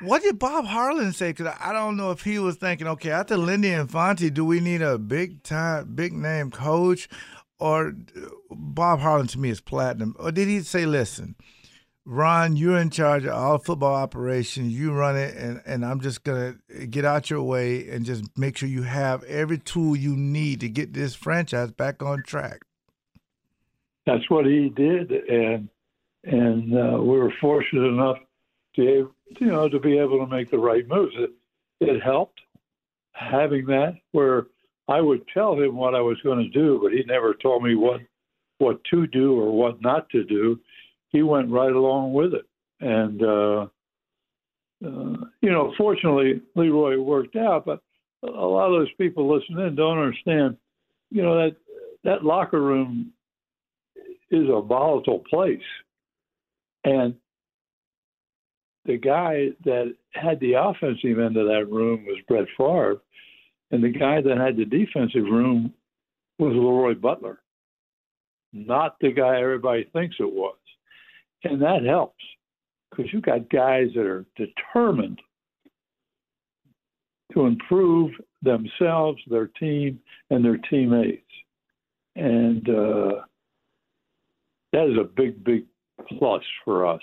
What did Bob Harlan say? Because I don't know if he was thinking, okay, after Lindy Infante, do we need a big time, big name coach? Or Bob Harlan to me is platinum. Or did he say, listen, Ron, you're in charge of all football operations. You run it, and, and I'm just going to get out your way and just make sure you have every tool you need to get this franchise back on track. That's what he did, and and uh, we were fortunate enough to you know to be able to make the right moves. It, it helped having that where I would tell him what I was going to do, but he never told me what what to do or what not to do he went right along with it. And, uh, uh, you know, fortunately, Leroy worked out, but a lot of those people listening don't understand, you know, that that locker room is a volatile place. And the guy that had the offensive end of that room was Brett Favre, and the guy that had the defensive room was Leroy Butler, not the guy everybody thinks it was. And that helps because you've got guys that are determined to improve themselves, their team, and their teammates. And uh, that is a big, big plus for us.